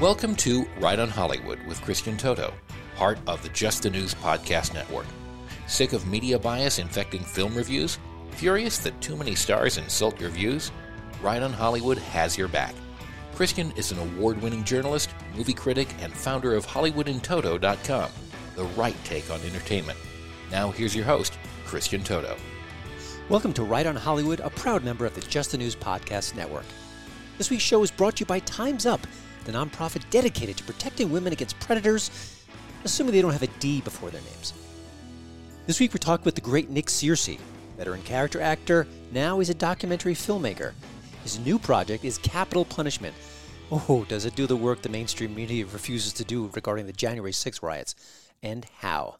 Welcome to Right on Hollywood with Christian Toto, part of the Just the News Podcast Network. Sick of media bias infecting film reviews? Furious that too many stars insult your views? Right on Hollywood has your back. Christian is an award winning journalist, movie critic, and founder of HollywoodInToto.com, the right take on entertainment. Now, here's your host, Christian Toto. Welcome to Right on Hollywood, a proud member of the Just the News Podcast Network. This week's show is brought to you by Time's Up the nonprofit dedicated to protecting women against predators, assuming they don't have a D before their names. This week we're talking with the great Nick Searcy, veteran character actor, now he's a documentary filmmaker. His new project is Capitol Punishment. Oh, does it do the work the mainstream media refuses to do regarding the January 6 riots? And how?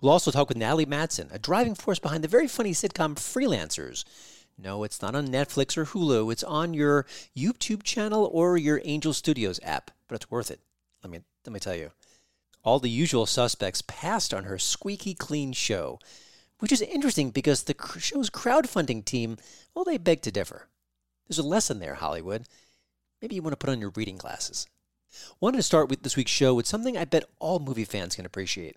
We'll also talk with Natalie Madsen, a driving force behind the very funny sitcom Freelancers, no, it's not on Netflix or Hulu. It's on your YouTube channel or your Angel Studios app, but it's worth it. Let me let me tell you. All the usual suspects passed on her squeaky clean show, which is interesting because the show's crowdfunding team, well, they beg to differ. There's a lesson there, Hollywood. Maybe you want to put on your reading glasses. Wanted to start with this week's show with something I bet all movie fans can appreciate.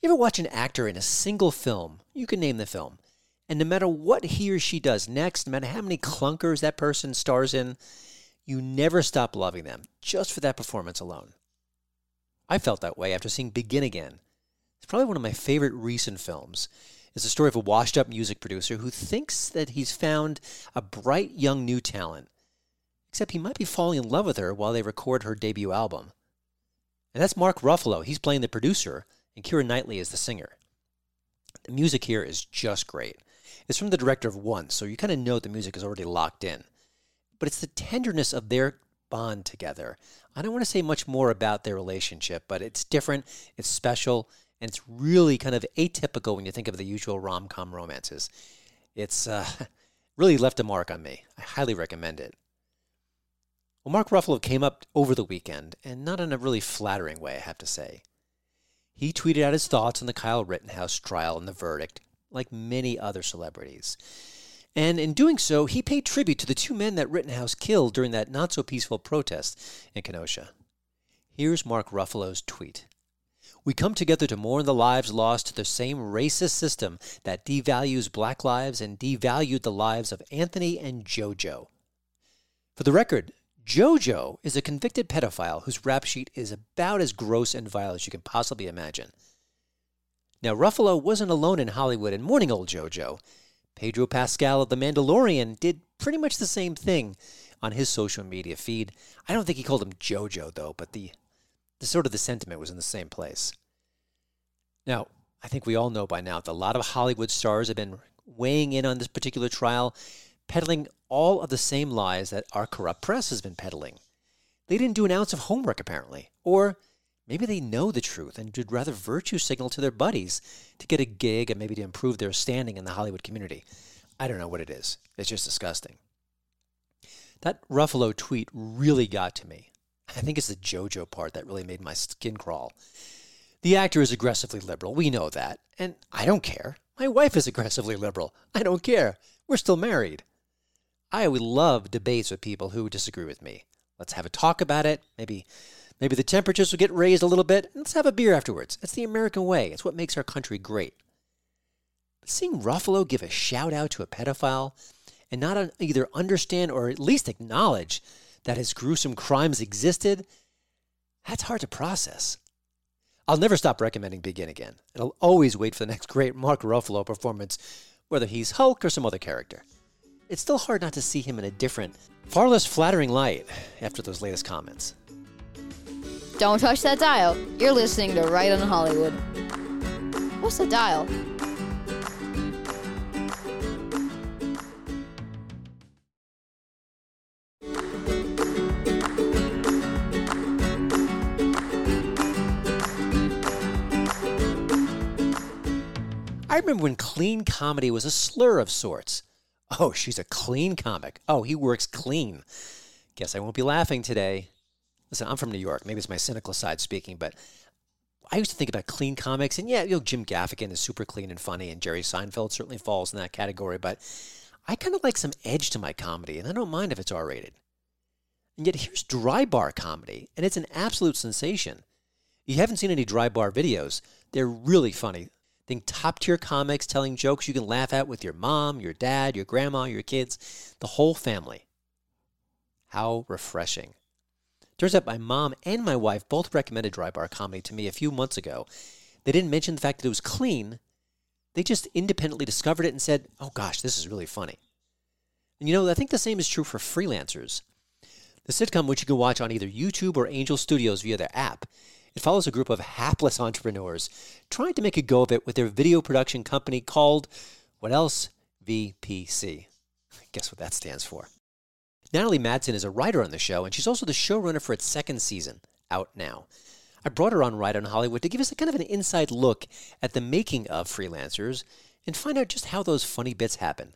You ever watch an actor in a single film? You can name the film and no matter what he or she does next, no matter how many clunkers that person stars in, you never stop loving them just for that performance alone. I felt that way after seeing Begin Again. It's probably one of my favorite recent films. It's the story of a washed up music producer who thinks that he's found a bright young new talent, except he might be falling in love with her while they record her debut album. And that's Mark Ruffalo. He's playing the producer, and Keira Knightley is the singer. The music here is just great. It's from the director of Once, so you kind of know the music is already locked in. But it's the tenderness of their bond together. I don't want to say much more about their relationship, but it's different, it's special, and it's really kind of atypical when you think of the usual rom com romances. It's uh, really left a mark on me. I highly recommend it. Well, Mark Ruffalo came up over the weekend, and not in a really flattering way, I have to say. He tweeted out his thoughts on the Kyle Rittenhouse trial and the verdict, like many other celebrities. And in doing so, he paid tribute to the two men that Rittenhouse killed during that not so peaceful protest in Kenosha. Here's Mark Ruffalo's tweet. We come together to mourn the lives lost to the same racist system that devalues black lives and devalued the lives of Anthony and JoJo. For the record, JoJo is a convicted pedophile whose rap sheet is about as gross and vile as you can possibly imagine. Now, Ruffalo wasn't alone in Hollywood in mourning old JoJo. Pedro Pascal of The Mandalorian did pretty much the same thing on his social media feed. I don't think he called him JoJo, though, but the, the sort of the sentiment was in the same place. Now, I think we all know by now that a lot of Hollywood stars have been weighing in on this particular trial, peddling all of the same lies that our corrupt press has been peddling. They didn't do an ounce of homework, apparently, or Maybe they know the truth and would rather virtue signal to their buddies to get a gig and maybe to improve their standing in the Hollywood community. I don't know what it is. It's just disgusting. That Ruffalo tweet really got to me. I think it's the JoJo part that really made my skin crawl. The actor is aggressively liberal. We know that. And I don't care. My wife is aggressively liberal. I don't care. We're still married. I would love debates with people who disagree with me. Let's have a talk about it. Maybe Maybe the temperatures will get raised a little bit. Let's have a beer afterwards. It's the American way. It's what makes our country great. But seeing Ruffalo give a shout out to a pedophile and not either understand or at least acknowledge that his gruesome crimes existed, that's hard to process. I'll never stop recommending Begin Again, and I'll always wait for the next great Mark Ruffalo performance, whether he's Hulk or some other character. It's still hard not to see him in a different, far less flattering light after those latest comments. Don't touch that dial. You're listening to Right on Hollywood. What's the dial? I remember when clean comedy was a slur of sorts. Oh, she's a clean comic. Oh, he works clean. Guess I won't be laughing today. Listen, I'm from New York. Maybe it's my cynical side speaking, but I used to think about clean comics, and yeah, you know, Jim Gaffigan is super clean and funny, and Jerry Seinfeld certainly falls in that category, but I kind of like some edge to my comedy, and I don't mind if it's R rated. And yet here's dry bar comedy, and it's an absolute sensation. You haven't seen any dry bar videos. They're really funny. Think top tier comics telling jokes you can laugh at with your mom, your dad, your grandma, your kids, the whole family. How refreshing. Turns out my mom and my wife both recommended dry bar comedy to me a few months ago. They didn't mention the fact that it was clean. They just independently discovered it and said, oh gosh, this is really funny. And you know, I think the same is true for freelancers. The sitcom, which you can watch on either YouTube or Angel Studios via their app, it follows a group of hapless entrepreneurs trying to make a go of it with their video production company called, what else? VPC. Guess what that stands for? Natalie Madsen is a writer on the show, and she's also the showrunner for its second season, out now. I brought her on Right on Hollywood to give us a kind of an inside look at the making of freelancers and find out just how those funny bits happen.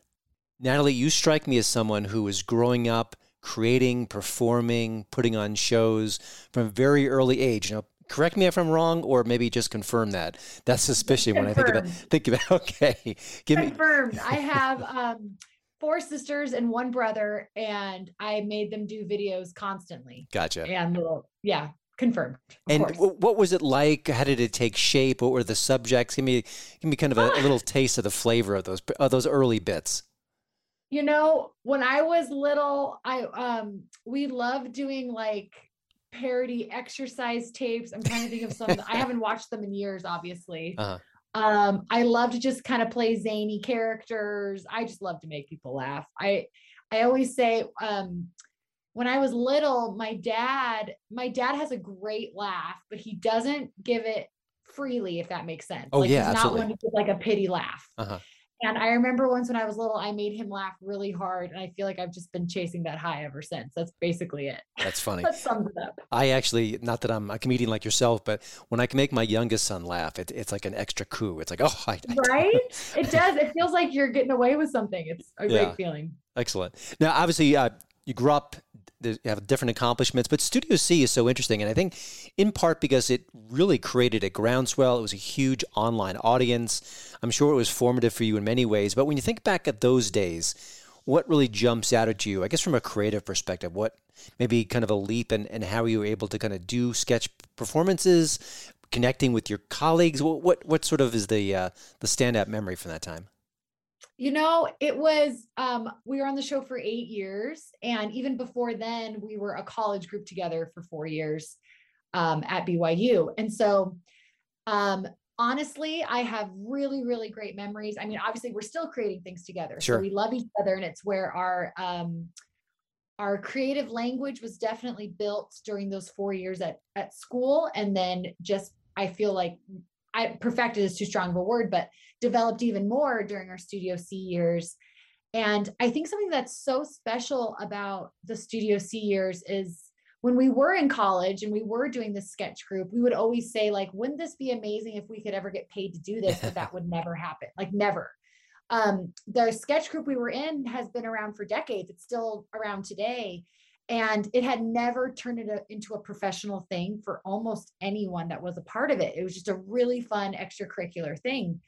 Natalie, you strike me as someone who was growing up creating, performing, putting on shows from a very early age. Now, correct me if I'm wrong, or maybe just confirm that. That's suspicious when I think about think about. Okay, give me confirmed. I have um, four sisters and one brother, and I made them do videos constantly. Gotcha. And little, yeah, confirmed. And w- what was it like? How did it take shape? What were the subjects? Give me give me kind of a, a little taste of the flavor of those of those early bits you know when i was little i um we loved doing like parody exercise tapes. I'm trying to think of some. I haven't watched them in years, obviously. Uh-huh. Um, I love to just kind of play zany characters. I just love to make people laugh. I I always say um, when I was little, my dad, my dad has a great laugh, but he doesn't give it freely, if that makes sense. Oh like, yeah, he's absolutely. not one to give like a pity laugh. Uh-huh. And I remember once when I was little, I made him laugh really hard. And I feel like I've just been chasing that high ever since. That's basically it. That's funny. that sums it up. I actually, not that I'm a comedian like yourself, but when I can make my youngest son laugh, it, it's like an extra coup. It's like, oh, I, I right? it does. It feels like you're getting away with something. It's a yeah. great feeling. Excellent. Now, obviously, uh, you grew up have different accomplishments, but Studio C is so interesting, and I think in part because it really created a groundswell. It was a huge online audience. I'm sure it was formative for you in many ways. But when you think back at those days, what really jumps out at you? I guess from a creative perspective, what maybe kind of a leap and and how you were able to kind of do sketch performances, connecting with your colleagues. What what, what sort of is the uh, the standout memory from that time? You know, it was, um, we were on the show for eight years. And even before then, we were a college group together for four years um, at BYU. And so, um, honestly, I have really, really great memories. I mean, obviously, we're still creating things together. Sure. So we love each other. And it's where our, um, our creative language was definitely built during those four years at, at school. And then just, I feel like I perfected is too strong of a word, but developed even more during our Studio C years. And I think something that's so special about the Studio C years is when we were in college and we were doing this sketch group, we would always say, like, wouldn't this be amazing if we could ever get paid to do this? But that would never happen. Like, never. Um, the sketch group we were in has been around for decades. It's still around today and it had never turned it into a professional thing for almost anyone that was a part of it it was just a really fun extracurricular thing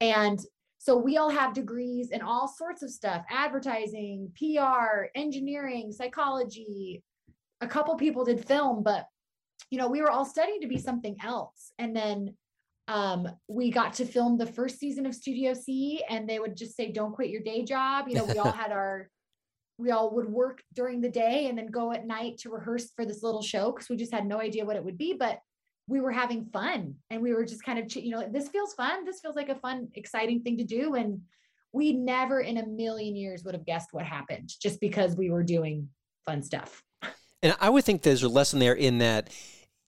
and so we all have degrees in all sorts of stuff advertising pr engineering psychology. A couple people did film but you know we were all studying to be something else. And then um, we got to film the first season of studio c and they would just say don't quit your day job. You know we all had our we all would work during the day and then go at night to rehearse for this little show because we just had no idea what it would be. But we were having fun and we were just kind of you know this feels fun this feels like a fun exciting thing to do. And we never in a million years would have guessed what happened just because we were doing fun stuff. And i would think there's a lesson there in that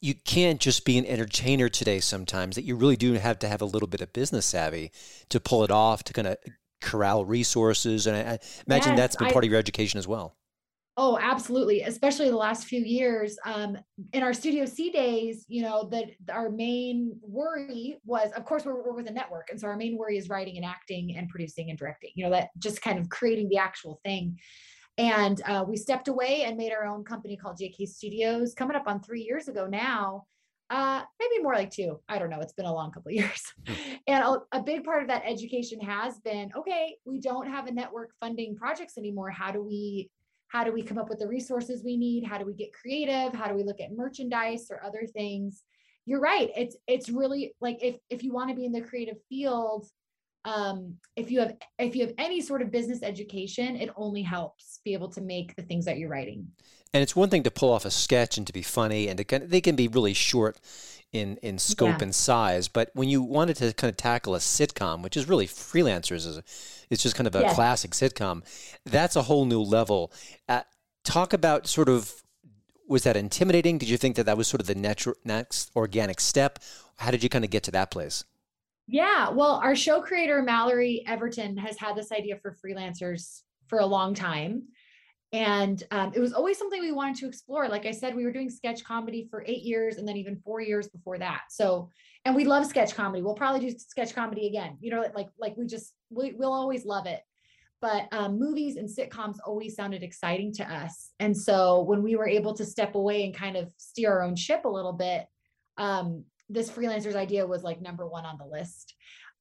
you can't just be an entertainer today sometimes that you really do have to have a little bit of business savvy to pull it off to kind of corral resources. And i, I imagine Yes, that's been I- part of your education as well Oh, absolutely. Especially the last few years. Um, in our Studio C days, you know, that our main worry was, of course, we're, we're with a network. And so our main worry is writing and acting and producing and directing, you know, that just kind of creating the actual thing. And uh, we stepped away and made our own company called JK Studios, coming up on three years ago now. Uh, maybe more like two. I don't know. It's been a long couple of years. and a, a big part of that education has been okay, we don't have a network funding projects anymore. How do we how do we come up with the resources we need? How do we get creative? How do we look at merchandise or other things? You're right. It's it's really like if if you want to be in the creative field um if you have if you have any sort of business education it only helps be able to make the things that you're writing. And it's one thing to pull off a sketch and to be funny and to kind of, they can be really short in in scope Yeah. and size but when you wanted to kind of tackle a sitcom which is really freelancers is it's just kind of a Yes. classic sitcom that's a whole new level uh, talk about sort of was that intimidating did you think that that was sort of the natural next organic step how did you kind of get to that place Yeah, well, our show creator Mallory Everton has had this idea for freelancers for a long time. And um, it was always something we wanted to explore. Like I said, we were doing sketch comedy for eight years and then even four years before that. So, and we love sketch comedy. We'll probably do sketch comedy again. You know, like like we just we, we'll always love it. But um, movies and sitcoms always sounded exciting to us. And so when we were able to step away and kind of steer our own ship a little bit, um, this freelancers idea was like number one on the list.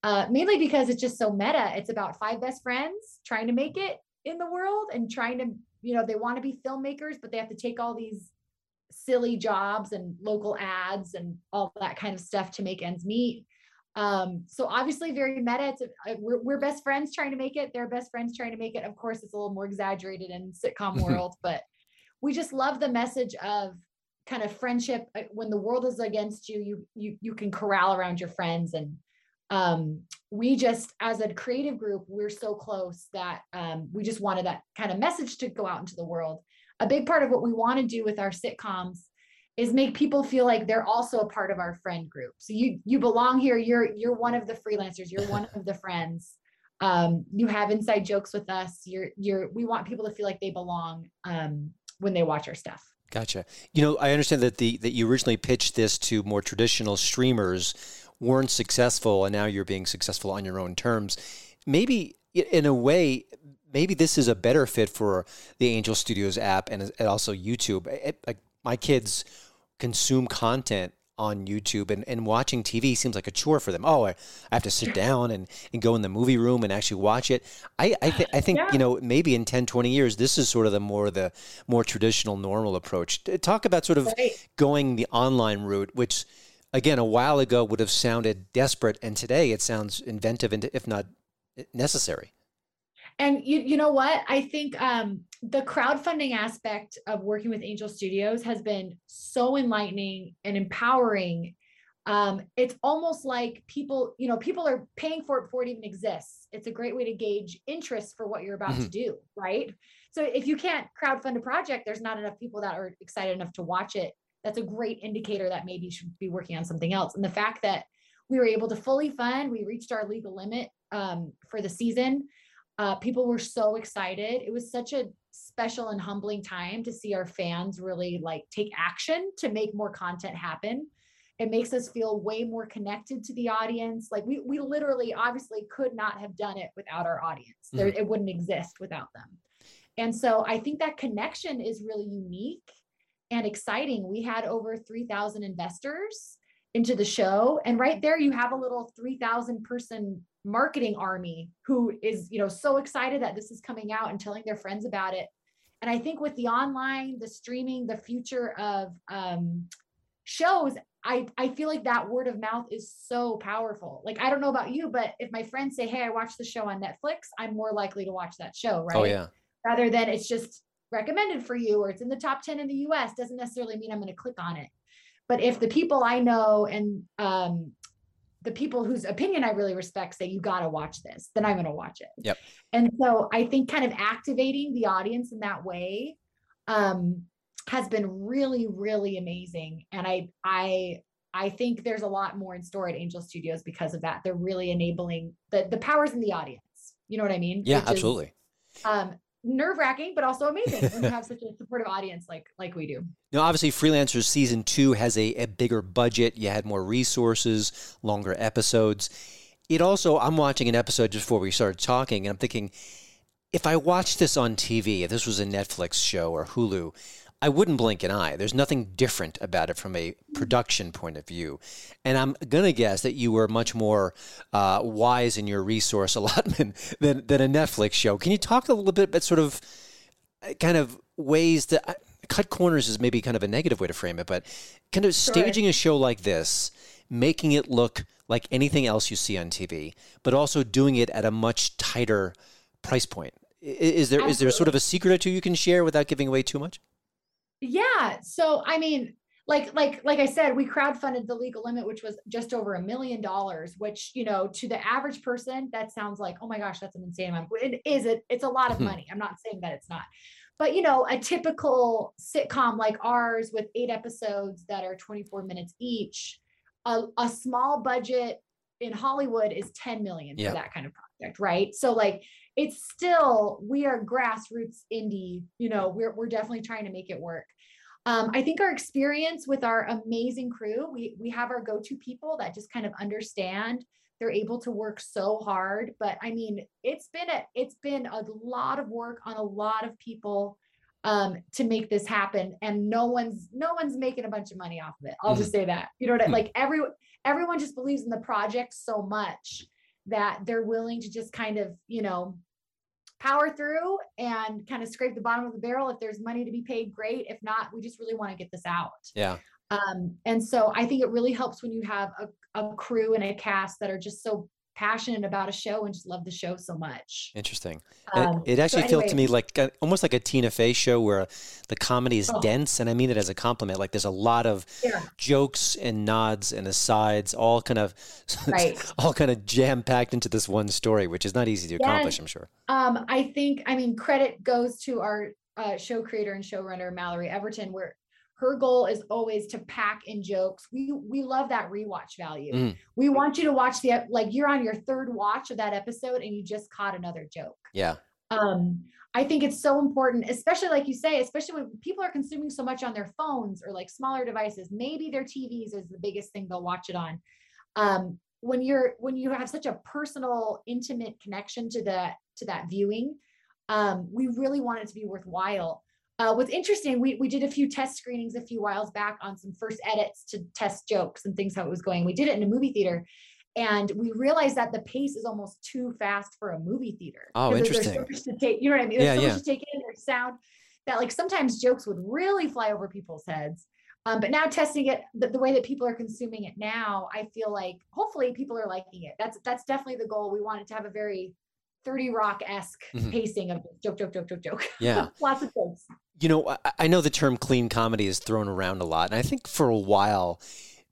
Uh, mainly because it's just so meta. It's about five best friends trying to make it in the world and trying to, you know, they want to be filmmakers, but they have to take all these silly jobs and local ads and all that kind of stuff to make ends meet. Um, so obviously very meta. It's a, we're, we're best friends trying to make it. They're best friends trying to make it. Of course, it's a little more exaggerated in sitcom world, but we just love the message of kind of friendship uh, when the world is against you you you you can corral around your friends and um we just as a creative group we're so close that um we just wanted that kind of message to go out into the world a big part of what we want to do with our sitcoms is make people feel like they're also a part of our friend group so you you belong here you're you're one of the freelancers you're one of the friends um you have inside jokes with us you're you're we want people to feel like they belong um when they watch our stuff Gotcha. You know, I understand that the that you originally pitched this to more traditional streamers, weren't successful, and now you're being successful on your own terms. Maybe in a way, maybe this is a better fit for the Angel Studios app and, and also YouTube. It- like my kids consume content on YouTube and, and watching TV seems like a chore for them. Oh, I, I have to sit down and, and go in the movie room and actually watch it. I, I, th- I think, Yeah. you know, maybe in 10, 20 years, this is sort of the more the more traditional normal approach. Talk about sort of Right. going the online route, which again, a while ago would have sounded desperate. And today it sounds inventive and if not necessary. And you, you know what? I think um, the crowdfunding aspect of working with Angel Studios has been so enlightening and empowering. Um, it's almost like people, you know, people are paying for it before it even exists. It's a great way to gauge interest for what you're about to do, right? So if you can't crowdfund a project, there's not enough people that are excited enough to watch it. That's a great indicator that maybe you should be working on something else. And the fact that we were able to fully fund, we reached our legal limit um, for the season uh, people were so excited. It was such a special and humbling time to see our fans really like take action to make more content happen. It makes us feel way more connected to the audience. Like we we literally obviously could not have done it without our audience. There it wouldn't exist without them. And so I think that connection is really unique and exciting. We had over 3,000 investors into the show and right there you have a little 3,000 person marketing army who is you know so excited that this is coming out and telling their friends about it and i think with the online the streaming the future of um, shows i i feel like that word of mouth is so powerful like i don't know about you but if my friends say hey i watched the show on netflix i'm more likely to watch that show right Oh, yeah. rather than it's just recommended for you or it's in the top 10 in the US doesn't necessarily mean I'm going to click on it. But if the people I know and um, the people whose opinion I really respect say you got to watch this, then I'm going to watch it. Yep. And so I think kind of activating the audience in that way um, has been really, really amazing. And I, I, I think there's a lot more in store at Angel Studios because of that. They're really enabling the the powers in the audience. You know what I mean? Yeah, Which is, absolutely. um, nerve wracking, but also amazing when you have such a supportive audience like like we do. Now, obviously, Freelancers season two has a, a bigger budget. You had more resources, longer episodes. It also, I'm watching an episode just before we started talking, and I'm thinking, if I watched this on TV, if this was a Netflix show or Hulu, I wouldn't blink an eye. There's nothing different about it from a production point of view. And I'm going to guess that you were much more uh, wise in your resource allotment than, than a Netflix show. Can you talk a little bit about sort of uh, kind of ways to uh, cut corners is maybe kind of a negative way to frame it, but kind of staging a show like this, making it look like anything else you see on TV, but also doing it at a much tighter price point. Is there is there sort of a secret or two you can share without giving away too much? Yeah. So I mean, like like like I said, we crowdfunded the legal limit, which was just over a million dollars. Which you know, to the average person, that sounds like, oh my gosh, that's an insane amount. It is. It it's a lot of Hmm. money. I'm not saying that it's not, but you know, a typical sitcom like ours with eight episodes that are 24 minutes each, a, a small budget in Hollywood is 10 million Yeah. for that kind of project, right? So like it's still we are grassroots indie, you know, we're we're definitely trying to make it work. Um, I think our experience with our amazing crew, we we have our go-to people that just kind of understand. They're able to work so hard, but I mean, it's been a it's been a lot of work on a lot of people um to make this happen and no one's no one's making a bunch of money off of it i'll just say that you know what I, Mhm. like every everyone just believes in the project so much that they're willing to just kind of you know power through and kind of scrape the bottom of the barrel. If there's money to be paid great. If not we just really want to get this out. Yeah. um, and so I think it really helps when you have a, a crew and a cast that are just so passionate about a show and just love the show so much. Interesting. Um, it, it so actually felt to me like almost like a Tina Fey show where the comedy is Oh. dense, and I mean it as a compliment. Like there's a lot of Yeah. jokes and nods and asides, all kind of, Right. all kind of jam packed into this one story, which is not easy to accomplish. I'm sure. Um, I think, I mean, credit goes to our uh, show creator and showrunner Mallory Everton, where her goal is always to pack in jokes. We we love that rewatch value. Mm. We want you to watch the like you're on your third watch of that episode and you just caught another joke. Yeah. um i think it's so important especially like you say especially when people are consuming so much on their phones or like smaller devices maybe their tvs is the biggest thing they'll watch it on um when you're when you have such a personal intimate connection to the to that viewing um we really want it to be worthwhile uh, what's interesting, we, we did a few test screenings a few whiles back on some first edits to test jokes and things how it was going. We did it in a movie theater, and we realized that the pace is almost too fast for a movie theater. Oh, because there's interesting. so much to take, you know what I mean? There's Yeah, so yeah. much to take in. There's sound that like sometimes jokes would really fly over people's heads. Um, but now testing it the, the way that people are consuming it now, I feel like hopefully people are liking it. That's that's definitely the goal. We wanted to have a very 30 Rock esque Mhm. pacing of joke, joke, joke, joke, joke. Yeah. Lots of jokes. You know, I, I know the term clean comedy is thrown around a lot. And I think for a while,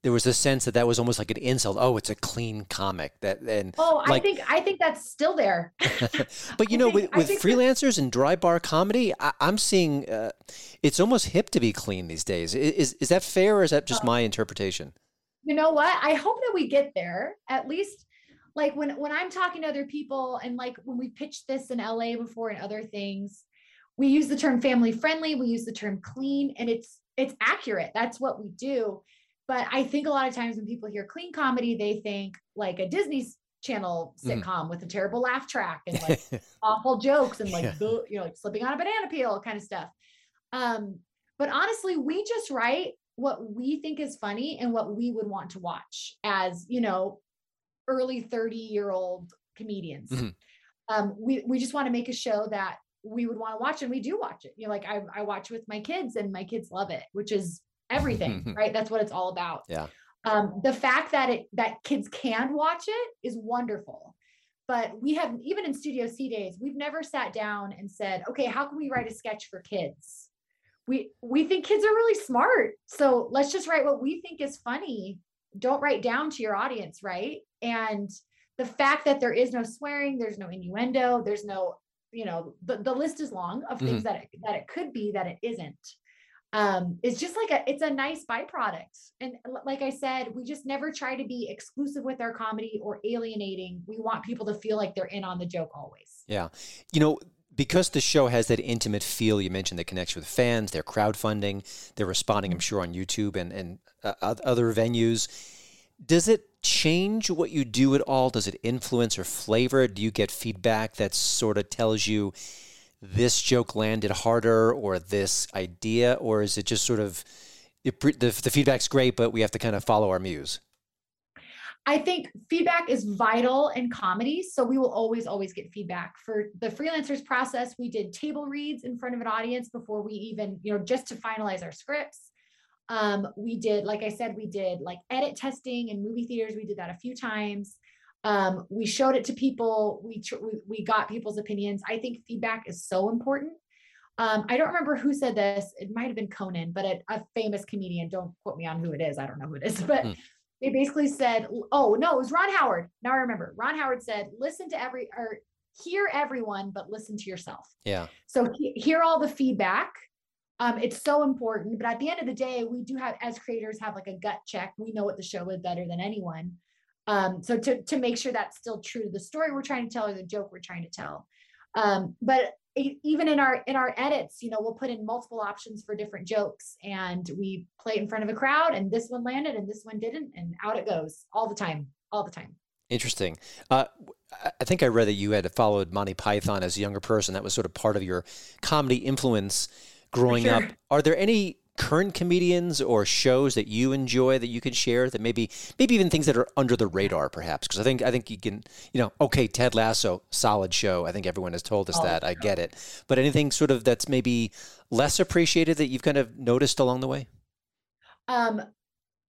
there was a sense that that was almost like an insult. Oh, it's a clean comic. That and Oh, I think I think that's still there. but you know, think- with, with think that- freelancers and dry bar comedy, I, I'm seeing uh, it's almost hip to be clean these days. Is is that fair, or is that just my interpretation? you know what i hope that we get there at least like when when i'm talking to other people and like when we pitched this in la before and other things we use the term family friendly we use the term clean and it's it's accurate that's what we do but i think a lot of times when people hear clean comedy they think like a disney channel Mhm. sitcom with a terrible laugh track and like awful jokes and like Yeah. you know like slipping on a banana peel kind of stuff um but honestly we just write what we think is funny and what we would want to watch as you know early 30 year old comedians Mhm. um we we just want to make a show that we would want to watch and we do watch it. You know like i i watch with my kids and my kids love it which is everything right? That's what it's all about. Yeah. um the fact that it that kids can watch it is wonderful. But we have even in studio c days we've never sat down and said okay how can we write a sketch for kids? We we think kids are really smart. So let's just write what we think is funny. Don't write down to your audience right? And the fact that there is no swearing there's no innuendo there's no you know the, the list is long of things that it, that it could be that it isn't um, is just like a it's a nice byproduct. And like I said, we just never try to be exclusive with our comedy or alienating. We want people to feel like they're in on the joke always. Yeah. You know, because the show has that intimate feel you mentioned that connects with fans, they're crowdfunding, they're responding, I'm sure, on YouTube and, and uh, other venues. Does it change what you do at all? Does it influence or flavor? Do you get feedback that sort of tells you this joke landed harder or this idea? Or is it just sort of it, the, the feedback's great, but we have to kind of follow our muse? I think feedback is vital in comedy. So we will always, always get feedback. For the freelancers process, we did table reads in front of an audience before we even, you know, just to finalize our scripts. Um, we did, like I said, we did like edit testing in movie theaters. We did that a few times. Um, we showed it to people. We, tr- we, we got people's opinions. I think feedback is so important. Um, I don't remember who said this. It might have been Conan, but a, a, famous comedian. Don't quote me on who it is. I don't know who it is, but mm. they basically said, "Oh no, it was Ron Howard." Now I remember. Ron Howard said, "Listen to every or hear everyone, but listen to yourself." Yeah. So he, hear all the feedback um, it's so important. But at the end of the day, we do have, as creators, have like a gut check. We know what the show is better than anyone. Um, so to to make sure that's still true to the story we're trying to tell or the joke we're trying to tell. Um, but even in our in our edits, you know, we'll put in multiple options for different jokes, and we play it in front of a crowd, and this one landed, and this one didn't, and out it goes all the time, all the time. Interesting. Uh, I think I read that you had followed Monty Python as a younger person. That was sort of part of your comedy influence growing sure. up. Are there any current comedians or shows that you enjoy that you can share that maybe maybe even things that are under the radar perhaps because I think I think you can you know okay Ted Lasso solid show I think everyone has told us oh, that I get it but anything sort of that's maybe less appreciated that you've kind of noticed along the way um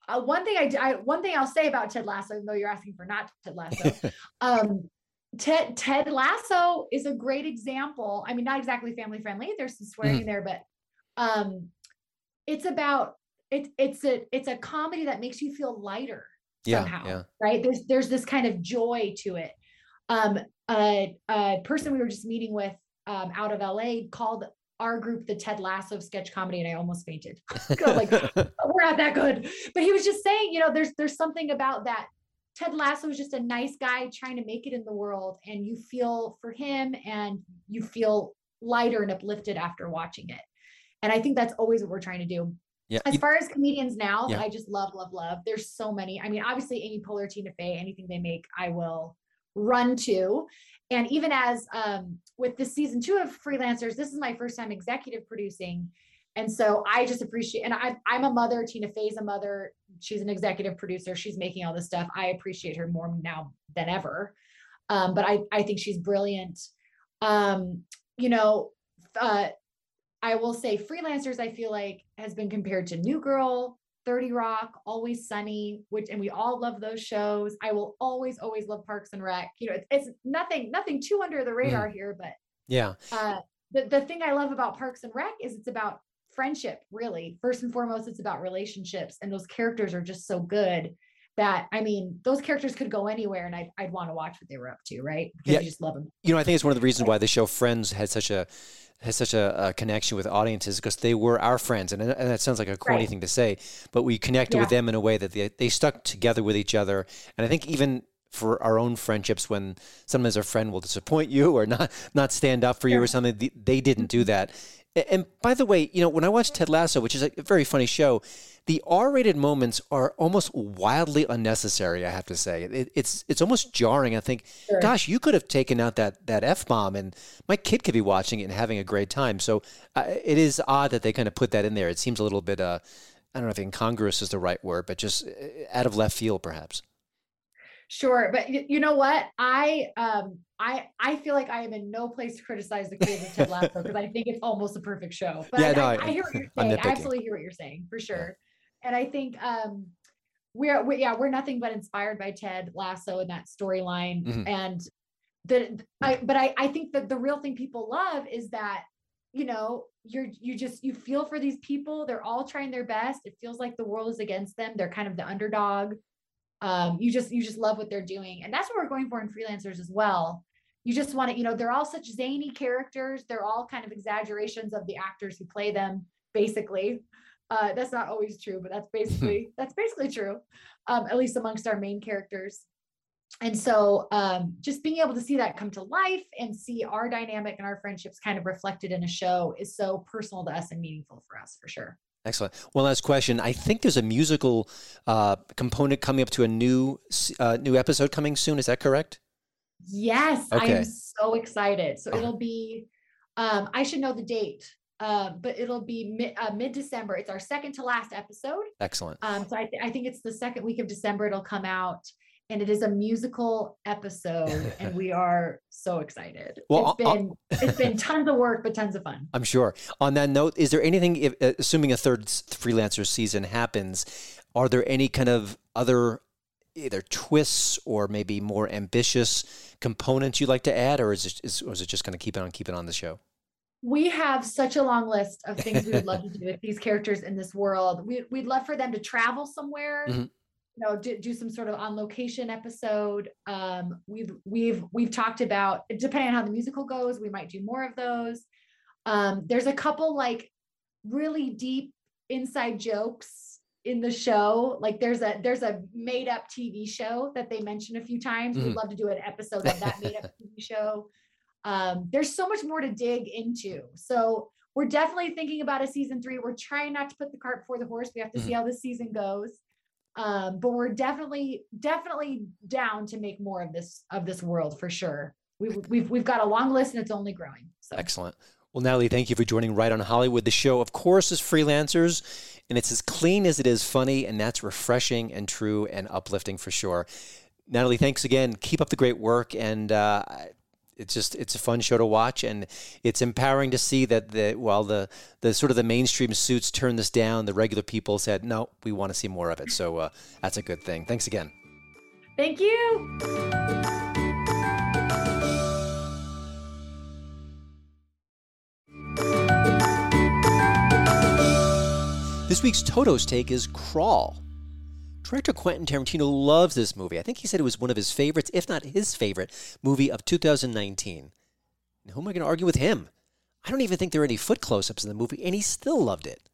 uh, one thing I, I one thing I'll say about Ted Lasso even though you're asking for not Ted Lasso um Ted Ted Lasso is a great example. I mean, not exactly family friendly. There's some swearing mm. there, but um, it's about it's it's a it's a comedy that makes you feel lighter yeah, somehow, yeah. right? There's there's this kind of joy to it. Um, a, a person we were just meeting with um, out of LA called our group the Ted Lasso of sketch comedy, and I almost fainted. like we're not that good, but he was just saying, you know, there's there's something about that Ted Lasso is just a nice guy trying to make it in the world, and you feel for him and you feel lighter and uplifted after watching it. And I think that's always what we're trying to do. Yeah. As far as comedians now, yeah. I just love, love, love. There's so many. I mean, obviously, Amy Poehler, Tina Fey, anything they make, I will run to. And even as um, with this season two of Freelancers, this is my first time executive producing. And so I just appreciate, and I, I'm a mother. Tina Fey's a mother. She's an executive producer. She's making all this stuff. I appreciate her more now than ever. Um, but I, I think she's brilliant. Um, you know, uh, I will say freelancers, I feel like has been compared to New Girl, 30 Rock, Always Sunny, which, and we all love those shows. I will always, always love Parks and Rec. You know, it's, it's nothing, nothing too under the radar mm. here, but yeah. Uh, the, the thing I love about Parks and Rec is it's about friendship really first and foremost it's about relationships and those characters are just so good that I mean, those characters could go anywhere, and I'd, I'd want to watch what they were up to, right? Because yeah. you just love them. You know, I think it's one of the reasons why the show Friends had such a has such a, a connection with audiences because they were our friends, and, and that sounds like a corny right. thing to say, but we connected yeah. with them in a way that they they stuck together with each other, and I think even for our own friendships when sometimes a friend will disappoint you or not not stand up for you or something they didn't do mm-hmm. that and by the way, you know, when I watch Ted Lasso, which is a very funny show, the R-rated moments are almost wildly unnecessary. I have to say, it, it's it's almost jarring. I think, sure. gosh, you could have taken out that that f bomb, and my kid could be watching it and having a great time. So uh, it is odd that they kind of put that in there. It seems a little bit, uh, I don't know if incongruous is the right word, but just uh, out of left field, perhaps. Sure, but you know what? I um I I feel like I am in no place to criticize the creative Ted Lasso because I think it's almost a perfect show. But yeah, I, no, I, I, hear what you're saying. I absolutely hear what you're saying for sure. And I think um we're we, yeah we're nothing but inspired by Ted Lasso and that storyline mm-hmm. and the I but I I think that the real thing people love is that you know you're you just you feel for these people they're all trying their best it feels like the world is against them they're kind of the underdog um, you just you just love what they're doing and that's what we're going for in freelancers as well you just want to you know they're all such zany characters they're all kind of exaggerations of the actors who play them basically. Uh, that's not always true, but that's basically that's basically true, um, at least amongst our main characters. And so, um, just being able to see that come to life and see our dynamic and our friendships kind of reflected in a show is so personal to us and meaningful for us, for sure. Excellent. One last question. I think there's a musical uh, component coming up to a new uh, new episode coming soon. Is that correct? Yes, okay. I am so excited. So it'll be. Um, I should know the date, uh, but it'll be mid uh, mid December. It's our second to last episode. Excellent. Um, so I, th- I think it's the second week of December. It'll come out and it is a musical episode and we are so excited well it's been it's been tons of work but tons of fun i'm sure on that note is there anything if, uh, assuming a third freelancer season happens are there any kind of other either twists or maybe more ambitious components you'd like to add or is it, is, or is it just going to keep it on keep it on the show we have such a long list of things we would love to do with these characters in this world. We, would love for them to travel somewhere. Mm-hmm you know do, do some sort of on location episode. Um, we've we've we've talked about depending on how the musical goes we might do more of those. Um, there's a couple like really deep inside jokes in the show. Like there's a there's a made up tv show that they mention a few times. Mm-hmm. we'd love to do an episode of that made up tv show. Um, there's so much more to dig into. So we're definitely thinking about a season three. We're trying not to put the cart before the horse. We have to mm-hmm. see how this season goes um, but we're definitely definitely down to make more of this of this world for sure. We've we've we've got a long list and it's only growing. So. Excellent. Well, Natalie, thank you for joining Right on Hollywood. The show, of course, is freelancers, and it's as clean as it is funny, and that's refreshing and true and uplifting for sure. Natalie, thanks again. Keep up the great work, and uh, it's just it's a fun show to watch and it's empowering to see that the while the the sort of the mainstream suits turned this down the regular people said no we want to see more of it. So uh, that's a good thing. Thanks again. Thank you. This week's toto's take is crawl Director Quentin Tarantino loves this movie. I think he said it was one of his favorites, if not his favorite, movie of 2019. And who am I going to argue with him? I don't even think there are any foot close ups in the movie, and he still loved it.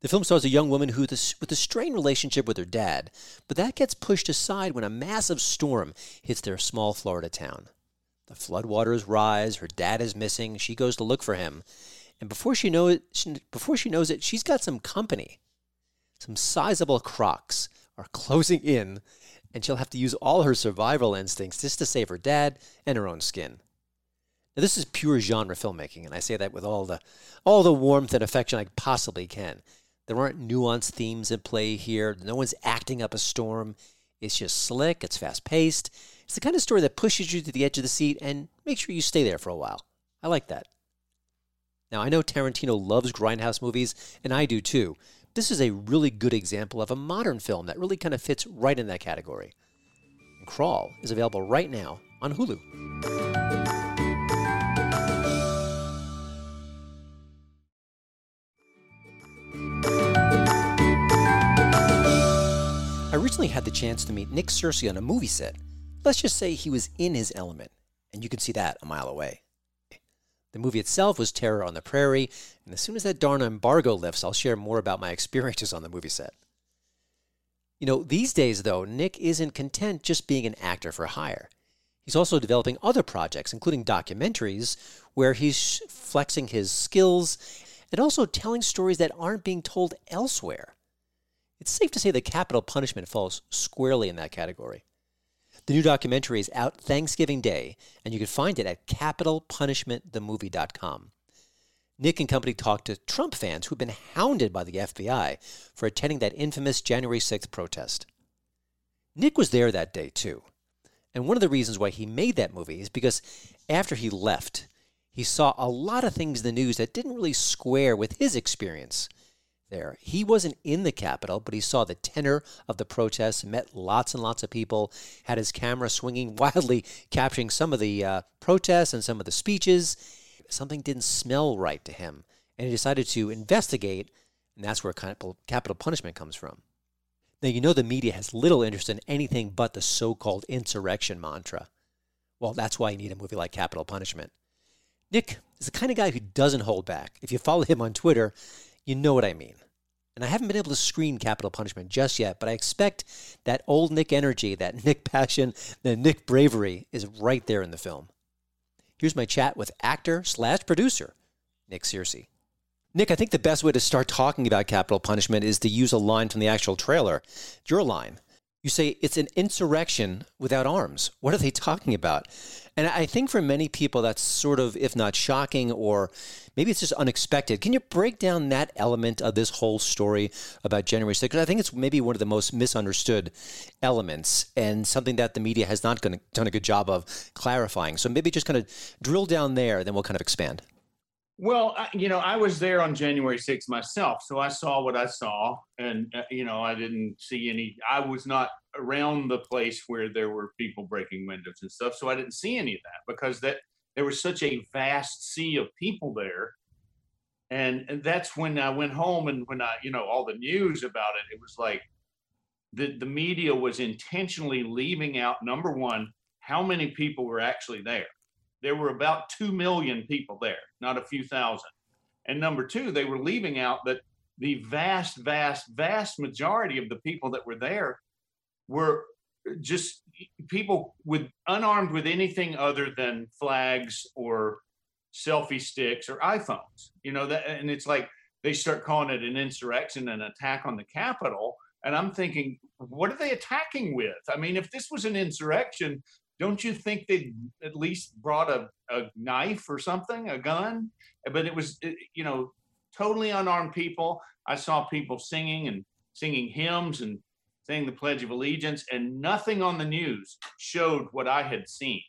The film stars a young woman who, with a strained relationship with her dad, but that gets pushed aside when a massive storm hits their small Florida town. The floodwaters rise, her dad is missing, she goes to look for him, and before she, know it, before she knows it, she's got some company. Some sizable crocs are closing in, and she'll have to use all her survival instincts just to save her dad and her own skin. Now, this is pure genre filmmaking, and I say that with all the all the warmth and affection I possibly can. There aren't nuanced themes in play here. No one's acting up a storm. It's just slick. It's fast paced. It's the kind of story that pushes you to the edge of the seat and makes sure you stay there for a while. I like that. Now, I know Tarantino loves grindhouse movies, and I do too, this is a really good example of a modern film that really kind of fits right in that category. And Crawl is available right now on Hulu. I recently had the chance to meet Nick Searcy on a movie set. Let's just say he was in his element, and you can see that a mile away. The movie itself was Terror on the Prairie, and as soon as that darn embargo lifts, I'll share more about my experiences on the movie set. You know, these days, though, Nick isn't content just being an actor for hire. He's also developing other projects, including documentaries, where he's flexing his skills and also telling stories that aren't being told elsewhere. It's safe to say that capitol punishment falls squarely in that category. The new documentary is out Thanksgiving Day, and you can find it at capitolpunishmentthemovie.com. Nick and company talked to Trump fans who've been hounded by the FBI for attending that infamous January 6th protest. Nick was there that day, too. And one of the reasons why he made that movie is because after he left, he saw a lot of things in the news that didn't really square with his experience there. He wasn't in the Capitol, but he saw the tenor of the protests, met lots and lots of people, had his camera swinging wildly, capturing some of the uh, protests and some of the speeches. Something didn't smell right to him, and he decided to investigate, and that's where capitol, punishment comes from. Now, you know the media has little interest in anything but the so called insurrection mantra. Well, that's why you need a movie like Capitol Punishment. Nick is the kind of guy who doesn't hold back. If you follow him on Twitter, You know what I mean. And I haven't been able to screen Capitol Punishment just yet, but I expect that old Nick energy, that Nick passion, the Nick bravery is right there in the film. Here's my chat with actor slash producer Nick Searcy. Nick, I think the best way to start talking about capitol punishment is to use a line from the actual trailer. Your line. You say it's an insurrection without arms. What are they talking about? And I think for many people, that's sort of, if not shocking, or maybe it's just unexpected. Can you break down that element of this whole story about January 6th? Because I think it's maybe one of the most misunderstood elements and something that the media has not done a good job of clarifying. So maybe just kind of drill down there, then we'll kind of expand. Well, I, you know, I was there on January 6th myself, so I saw what I saw, and uh, you know, I didn't see any. I was not around the place where there were people breaking windows and stuff, so I didn't see any of that because that there was such a vast sea of people there, and, and that's when I went home and when I, you know, all the news about it, it was like the the media was intentionally leaving out number one how many people were actually there there were about 2 million people there, not a few thousand. And number two, they were leaving out that the vast, vast, vast majority of the people that were there were just people with unarmed with anything other than flags or selfie sticks or iPhones. You know that, and it's like they start calling it an insurrection, an attack on the Capitol. And I'm thinking, what are they attacking with? I mean, if this was an insurrection, don't you think they at least brought a, a knife or something, a gun? But it was, you know, totally unarmed people. I saw people singing and singing hymns and saying the Pledge of Allegiance, and nothing on the news showed what I had seen.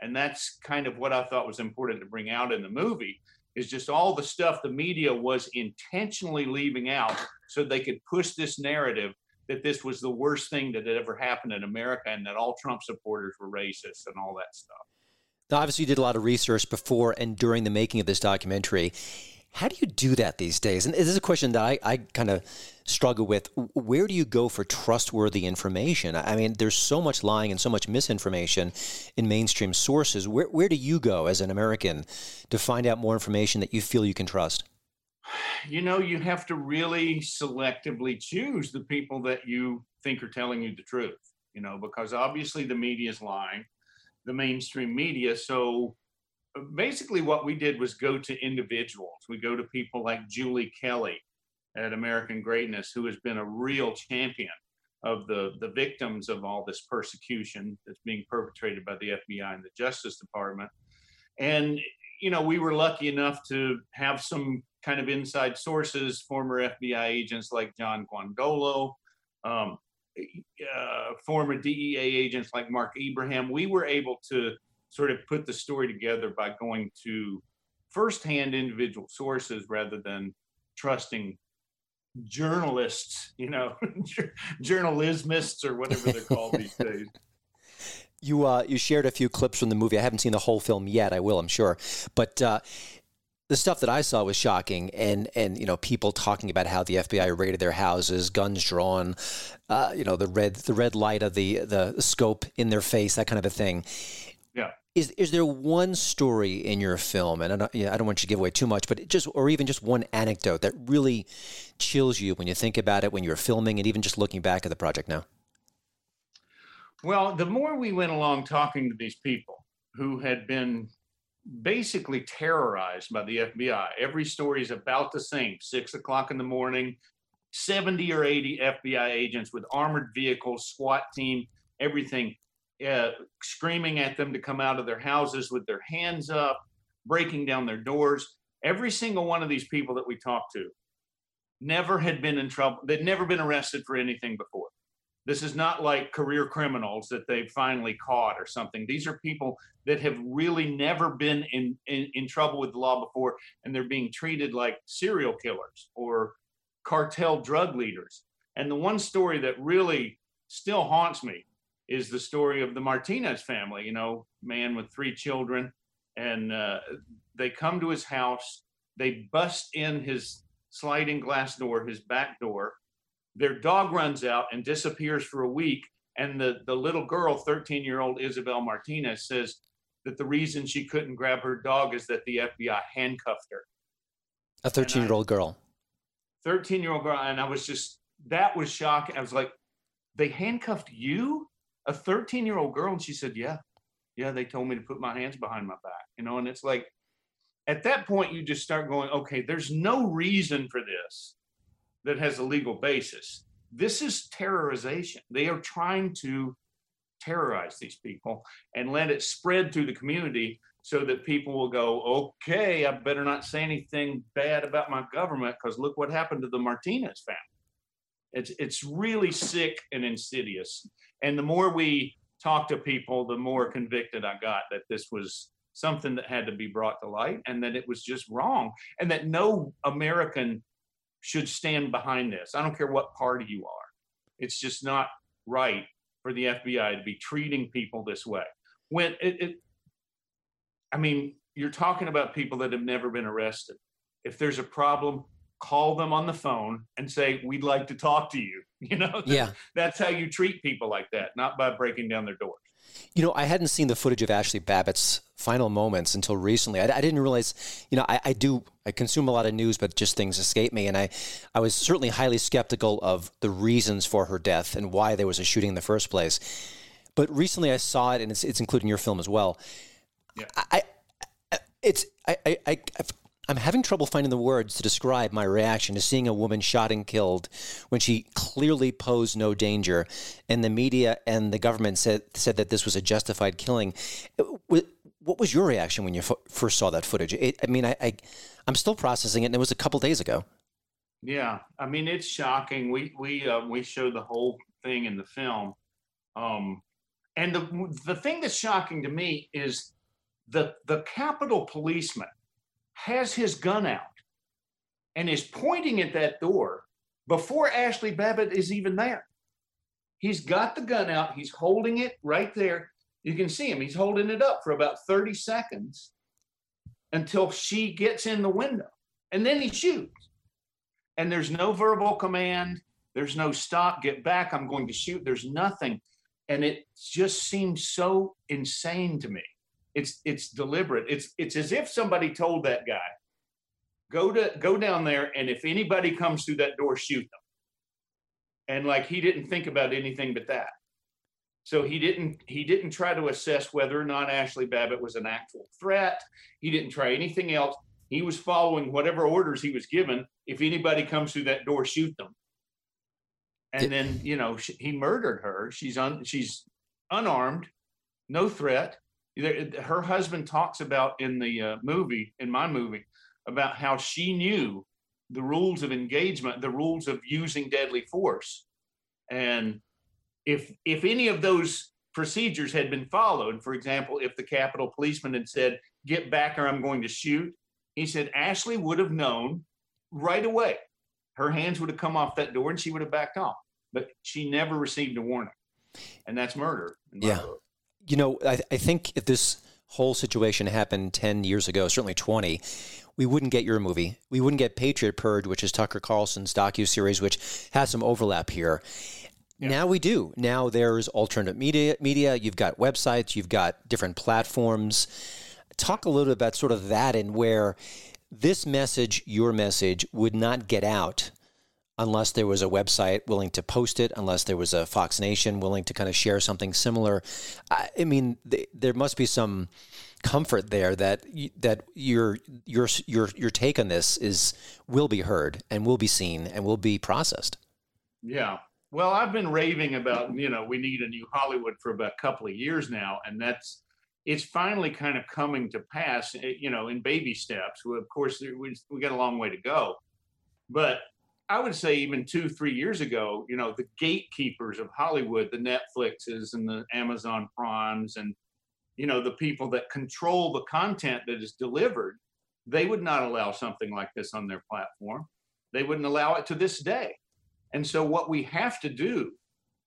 And that's kind of what I thought was important to bring out in the movie is just all the stuff the media was intentionally leaving out so they could push this narrative that this was the worst thing that had ever happened in America and that all Trump supporters were racist and all that stuff. Now, obviously, you did a lot of research before and during the making of this documentary. How do you do that these days? And this is a question that I, I kind of struggle with. Where do you go for trustworthy information? I mean, there's so much lying and so much misinformation in mainstream sources. Where, where do you go as an American to find out more information that you feel you can trust? You know, you have to really selectively choose the people that you think are telling you the truth, you know, because obviously the media is lying, the mainstream media. So uh, basically, what we did was go to individuals. We go to people like Julie Kelly at American Greatness, who has been a real champion of the, the victims of all this persecution that's being perpetrated by the FBI and the Justice Department. And, you know, we were lucky enough to have some kind of inside sources, former FBI agents like John Guandolo, um, uh, former DEA agents like Mark Ibrahim, we were able to sort of put the story together by going to firsthand individual sources rather than trusting journalists, you know, journalismists or whatever they're called these days. You uh, you shared a few clips from the movie. I haven't seen the whole film yet. I will, I'm sure. But uh, the stuff that I saw was shocking, and and you know people talking about how the FBI raided their houses, guns drawn, uh, you know the red the red light of the the scope in their face, that kind of a thing. Yeah. Is is there one story in your film, and I don't, yeah, I don't want you to give away too much, but just or even just one anecdote that really chills you when you think about it when you're filming, and even just looking back at the project now? Well, the more we went along talking to these people who had been basically terrorized by the FBI. Every story is about the same. Six o'clock in the morning, 70 or 80 FBI agents with armored vehicles, SWAT team, everything, uh, screaming at them to come out of their houses with their hands up, breaking down their doors. Every single one of these people that we talked to never had been in trouble. They'd never been arrested for anything before. This is not like career criminals that they've finally caught or something. These are people that have really never been in, in, in trouble with the law before, and they're being treated like serial killers or cartel drug leaders. And the one story that really still haunts me is the story of the Martinez family, you know, man with three children. And uh, they come to his house, they bust in his sliding glass door, his back door, their dog runs out and disappears for a week. And the, the little girl, 13 year old Isabel Martinez, says that the reason she couldn't grab her dog is that the FBI handcuffed her. A 13 year old girl. 13 year old girl. And I was just, that was shocking. I was like, they handcuffed you, a 13 year old girl? And she said, yeah, yeah, they told me to put my hands behind my back, you know, and it's like, at that point, you just start going, okay, there's no reason for this that has a legal basis. This is terrorization. They are trying to terrorize these people and let it spread through the community so that people will go, okay, I better not say anything bad about my government because look what happened to the Martinez family. It's it's really sick and insidious. And the more we talk to people, the more convicted I got that this was something that had to be brought to light and that it was just wrong and that no American should stand behind this. I don't care what party you are. It's just not right for the FBI to be treating people this way. When it, it I mean, you're talking about people that have never been arrested. If there's a problem, call them on the phone and say, "We'd like to talk to you." You know, Yeah. that's how you treat people like that, not by breaking down their doors. You know, I hadn't seen the footage of Ashli Babbitt's final moments until recently. I, I didn't realize, you know, I, I, do, I consume a lot of news, but just things escape me. And I, I was certainly highly skeptical of the reasons for her death and why there was a shooting in the first place. But recently I saw it, and it's, it's included in your film as well. Yeah. I, I, it's, I, I, I, I'm having trouble finding the words to describe my reaction to seeing a woman shot and killed when she clearly posed no danger, and the media and the government said said that this was a justified killing. What was your reaction when you f- first saw that footage? It, I mean, I, I I'm still processing it, and it was a couple days ago. Yeah, I mean it's shocking. We we uh, we showed the whole thing in the film, um, and the the thing that's shocking to me is the the Capitol policeman has his gun out and is pointing at that door before Ashli Babbitt is even there. He's got the gun out, he's holding it right there. You can see him, he's holding it up for about 30 seconds until she gets in the window. And then he shoots. And there's no verbal command, there's no stop, get back, I'm going to shoot. There's nothing. And it just seems so insane to me. It's it's deliberate. It's it's as if somebody told that guy, go to go down there, and if anybody comes through that door, shoot them. And like he didn't think about anything but that. So he didn't he didn't try to assess whether or not Ashli Babbitt was an actual threat. He didn't try anything else. He was following whatever orders he was given. If anybody comes through that door, shoot them. And then you know she, he murdered her. She's un she's unarmed, no threat her husband talks about in the uh, movie, in my movie, about how she knew the rules of engagement, the rules of using deadly force, and if if any of those procedures had been followed, for example, if the Capitol policeman had said, "Get back, or I'm going to shoot," he said Ashli would have known right away. Her hands would have come off that door, and she would have backed off. But she never received a warning, and that's murder. Yeah. Book you know, I, I think if this whole situation happened 10 years ago, certainly 20, we wouldn't get your movie. We wouldn't get Patriot Purge, which is Tucker Carlson's docu-series, which has some overlap here. Yeah. Now we do. Now there's alternative media. Media. You've got websites. You've got different platforms. Talk a little bit about sort of that and where this message, your message, would not get out unless there was a website willing to post it, unless there was a Fox Nation willing to kind of share something similar. I, I mean, th- there must be some comfort there that that your your your your take on this is will be heard and will be seen and will be processed. Yeah. Well, I've been raving about, you know, we need a new Hollywood for about a couple of years now and that's it's finally kind of coming to pass, eh, you know, in baby steps. Of course, we, we got a long way to go. But I would say even two, three years ago, you know, the gatekeepers of Hollywood, the Netflixes and the Amazon Primes and, you know, the people that control the content that is delivered, they would not allow something like this on their platform. They wouldn't allow it to this day. And so what we have to do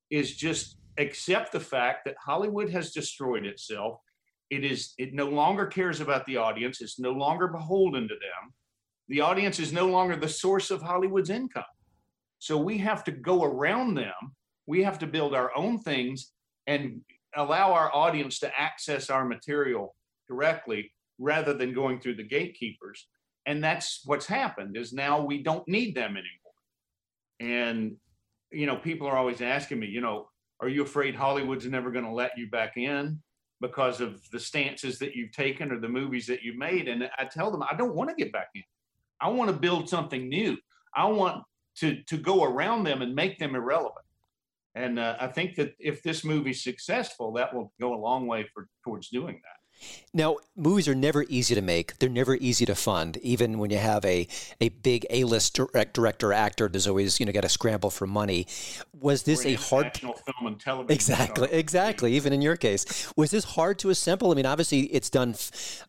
is just accept the fact that Hollywood has destroyed itself. It is it no longer cares about the audience. It's no longer beholden to them the audience is no longer the source of Hollywood's income. So we have to go around them. We have to build our own things and allow our audience to access our material directly rather than going through the gatekeepers. And that's what's happened is now we don't need them anymore. And, you know, people are always asking me, you know, are you afraid Hollywood's never going to let you back in because of the stances that you've taken or the movies that you've made? And I tell them, I don't want to get back in. I want to build something new. I want to to go around them and make them irrelevant. And uh, I think that if this movie's successful, that will go a long way for towards doing that. Now, movies are never easy to make. They're never easy to fund. Even when you have a, a big A-list direct, director actor, there's always you know got to scramble for money. Was this a hard film and television? Exactly, star. exactly. Even in your case, was this hard to assemble? I mean, obviously, it's done.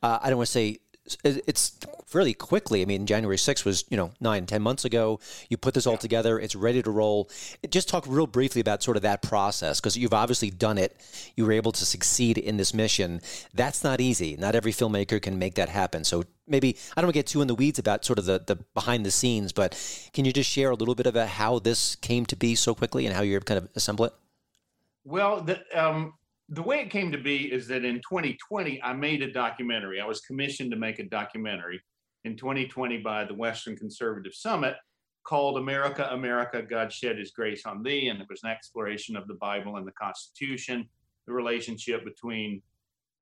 Uh, I don't want to say it's fairly quickly. I mean, January 6th was, you know, nine, ten months ago. You put this all together, it's ready to roll. Just talk real briefly about sort of that process because you've obviously done it. You were able to succeed in this mission. That's not easy. Not every filmmaker can make that happen. So maybe, I don't want to get too in the weeds about sort of the, the behind the scenes, but can you just share a little bit about how this came to be so quickly and how you're kind of assemble it? Well, the, um, the way it came to be is that in 2020, I made a documentary. I was commissioned to make a documentary in 2020 by the Western Conservative Summit called America, America, God Shed His Grace on Thee. And it was an exploration of the Bible and the Constitution, the relationship between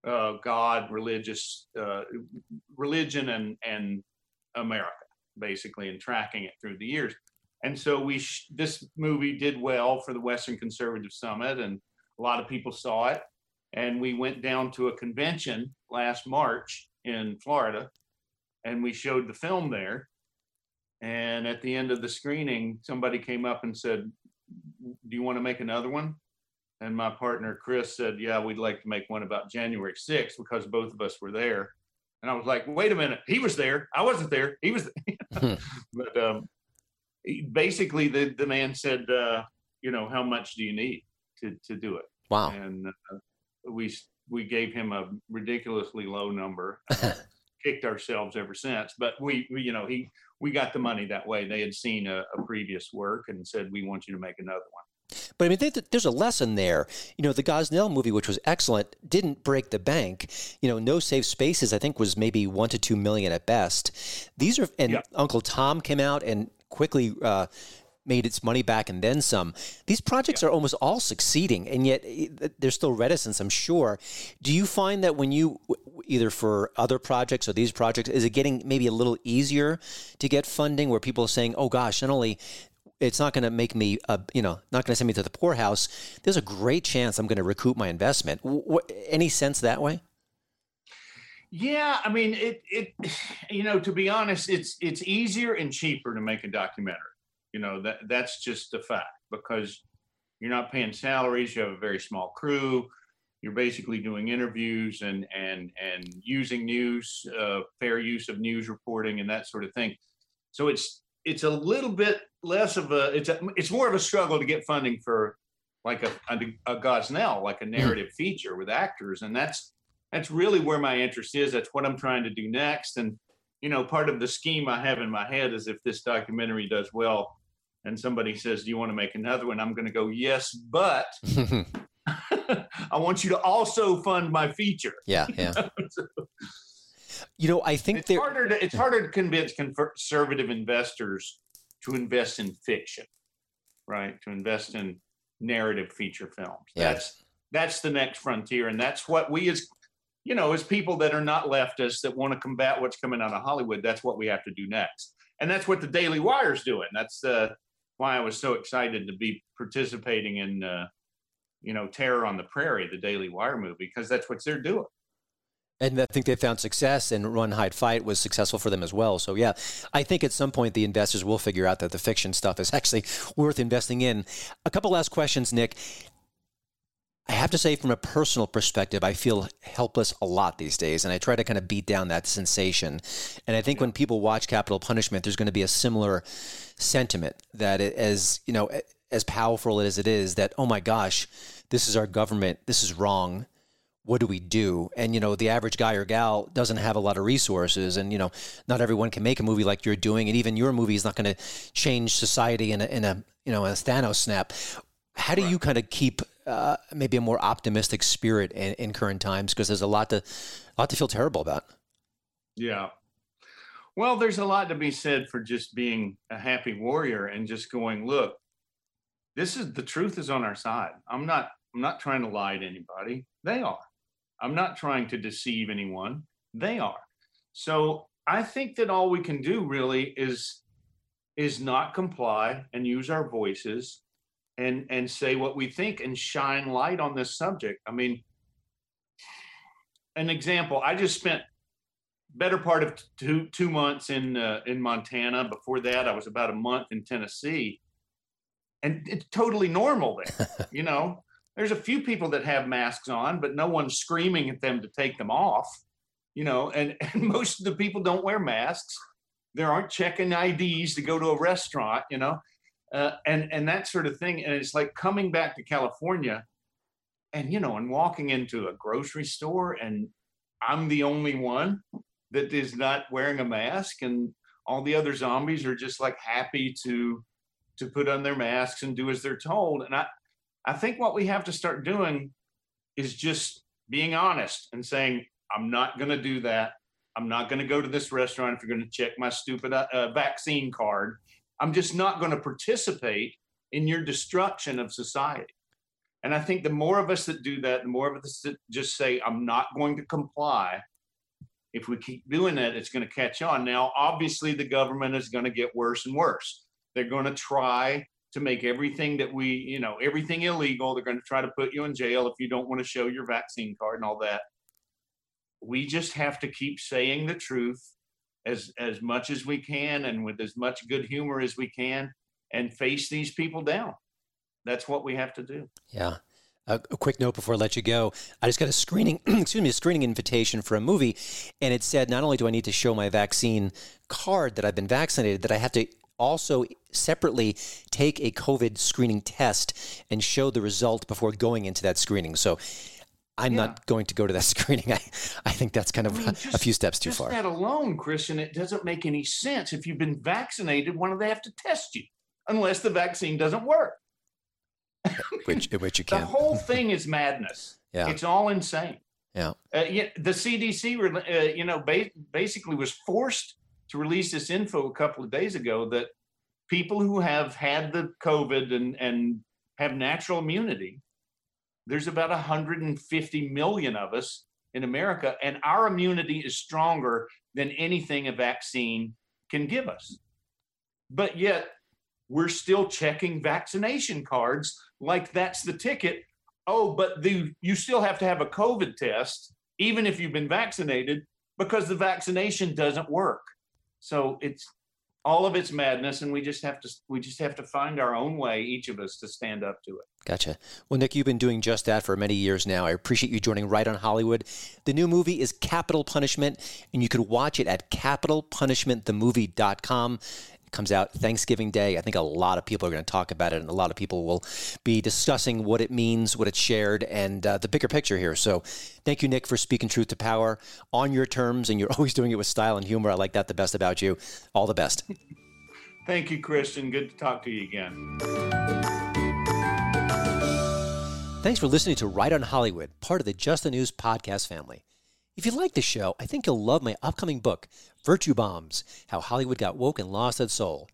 uh, God, religious, uh, religion, and, and America, basically, and tracking it through the years. And so we, sh- this movie did well for the Western Conservative Summit, and a lot of people saw it. And we went down to a convention last March in Florida and we showed the film there. And at the end of the screening, somebody came up and said, Do you want to make another one? And my partner, Chris, said, Yeah, we'd like to make one about January 6th because both of us were there. And I was like, Wait a minute. He was there. I wasn't there. He was there. but um, basically, the, the man said, uh, You know, how much do you need to, to do it? Wow. And uh, we we gave him a ridiculously low number. kicked ourselves ever since. But we, we, you know, he we got the money that way. They had seen a, a previous work and said, "We want you to make another one." But I mean, there's a lesson there. You know, the Gosnell movie, which was excellent, didn't break the bank. You know, No Safe Spaces, I think, was maybe one to two million at best. These are, and yeah. Uncle Tom came out and quickly uh, made its money back and then some. These projects yeah. are almost all succeeding, and yet eh, there's still reticence, I'm sure. Do you find that when you, either for other projects or these projects, is it getting maybe a little easier to get funding where people are saying, oh gosh, not only it's not going to make me, uh, you know, not going to send me to the poorhouse. There's a great chance I'm going to recoup my investment. W- any sense that way? Yeah, I mean, it, it, you know, to be honest, it's it's easier and cheaper to make a documentary. You know that that's just a fact because you're not paying salaries. You have a very small crew. You're basically doing interviews and and and using news, uh, fair use of news reporting and that sort of thing. So it's it's a little bit less of a it's a, it's more of a struggle to get funding for like a a, a Gosnell, like a hmm. narrative feature with actors, and that's that's really where my interest is. That's what I'm trying to do next. And you know, part of the scheme I have in my head is if this documentary does well, and somebody says, Do you want to make another one? I'm going to go, Yes, but I want you to also fund my feature. Yeah, yeah. you know, I think it's harder to it's harder to convince conservative investors to invest in fiction, right? To invest in narrative feature films. Yeah. That's that's the next frontier, and that's what we as you know, as people that are not leftists that want to combat what's coming out of Hollywood, that's what we have to do next. And that's what the Daily Wire's doing. That's uh, why I was so excited to be participating in, uh, you know, Terror on the Prairie, the Daily Wire movie, because that's what they're doing. And I think they found success, and Run, Hide, Fight was successful for them as well. So, yeah, I think at some point the investors will figure out that the fiction stuff is actually worth investing in. A couple last questions, Nick. I have to say, from a personal perspective, I feel helpless a lot these days, and I try to kind of beat down that sensation. And I think when people watch Capitol Punishment, there's going to be a similar sentiment that, it, as you know, as powerful as it is, that oh my gosh, this is our government, this is wrong. What do we do? And you know, the average guy or gal doesn't have a lot of resources, and you know, not everyone can make a movie like you're doing, and even your movie is not going to change society in a, in a you know a Thanos snap. How do you kind of keep uh, maybe a more optimistic spirit in, in current times because there's a lot to a lot to feel terrible about. Yeah. Well, there's a lot to be said for just being a happy warrior and just going, look, this is the truth is on our side. I'm not I'm not trying to lie to anybody. They are. I'm not trying to deceive anyone. They are. So I think that all we can do really is is not comply and use our voices and and say what we think and shine light on this subject. I mean, an example, I just spent better part of two two months in uh, in Montana. Before that, I was about a month in Tennessee, and it's totally normal there. you know, there's a few people that have masks on, but no one's screaming at them to take them off. You know, and, and most of the people don't wear masks. They aren't checking IDs to go to a restaurant. You know, uh, and and that sort of thing. And it's like coming back to California, and you know, and walking into a grocery store, and I'm the only one that is not wearing a mask, and all the other zombies are just like happy to to put on their masks and do as they're told. And I I think what we have to start doing is just being honest and saying, I'm not going to do that. I'm not going to go to this restaurant if you're going to check my stupid uh, uh vaccine card. I'm just not going to participate in your destruction of society. And I think the more of us that do that, the more of us that just say, I'm not going to comply. If we keep doing that, it's going to catch on. Now, obviously, the government is going to get worse and worse. They're going to try to make everything that we, you know, everything illegal. They're going to try to put you in jail if you don't want to show your vaccine card and all that. We just have to keep saying the truth as as much as we can and with as much good humor as we can and face these people down. That's what we have to do. Yeah. a quick note before I let you go. I just got a screening, excuse me, a screening invitation for a movie, and it said not only do I need to show my vaccine card that I've been vaccinated, that I have to also separately take a COVID screening test and show the result before going into that screening. So I'm yeah. not going to go to that screening. I, I think that's kind of I mean, just, a few steps too far. That alone, Christian, it doesn't make any sense. If you've been vaccinated, why do they have to test you? Unless the vaccine doesn't work. which, which you can. the whole thing is madness. Yeah. It's all insane. Yeah. Uh, the CDC, uh, you know, ba- basically was forced to release this info a couple of days ago that people who have had the COVID and, and have natural immunity, there's about 150 million of us in America, and our immunity is stronger than anything a vaccine can give us. But yet, we're still checking vaccination cards like that's the ticket. Oh, but the, you still have to have a COVID test, even if you've been vaccinated, because the vaccination doesn't work. So it's all of it's madness and we just have to we just have to find our own way each of us to stand up to it. Gotcha. Well nick you've been doing just that for many years now. I appreciate you joining right on hollywood. The new movie is capitol punishment and you can watch it at capitolpunishmentthemovie.com comes out Thanksgiving Day. I think a lot of people are going to talk about it, and a lot of people will be discussing what it means, what it's shared, and uh, the bigger picture here. So, thank you, Nick, for speaking truth to power on your terms, and you're always doing it with style and humor. I like that the best about you. All the best. Thank you, Christian. Good to talk to you again. Thanks for listening to Right on Hollywood, part of the Just the News podcast family. If you like the show, I think you'll love my upcoming book, Virtue Bombs How Hollywood Got Woke and Lost Its Soul.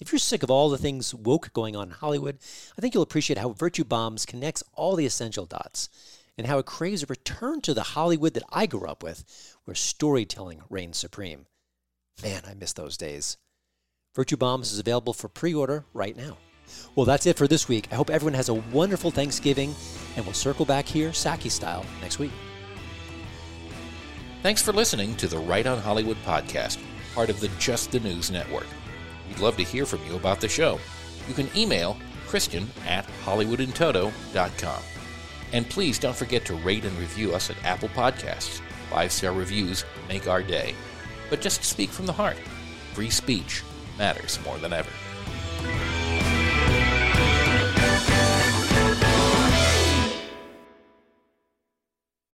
If you're sick of all the things woke going on in Hollywood, I think you'll appreciate how Virtue Bombs connects all the essential dots and how it craves a return to the Hollywood that I grew up with, where storytelling reigns supreme. Man, I miss those days. Virtue Bombs is available for pre order right now. Well, that's it for this week. I hope everyone has a wonderful Thanksgiving, and we'll circle back here, Psaki style, next week. Thanks for listening to the Right on Hollywood podcast, part of the Just the News Network. We'd love to hear from you about the show. You can email Christian at HollywoodInToto.com. And please don't forget to rate and review us at Apple Podcasts. Five star reviews make our day. But just speak from the heart. Free speech matters more than ever.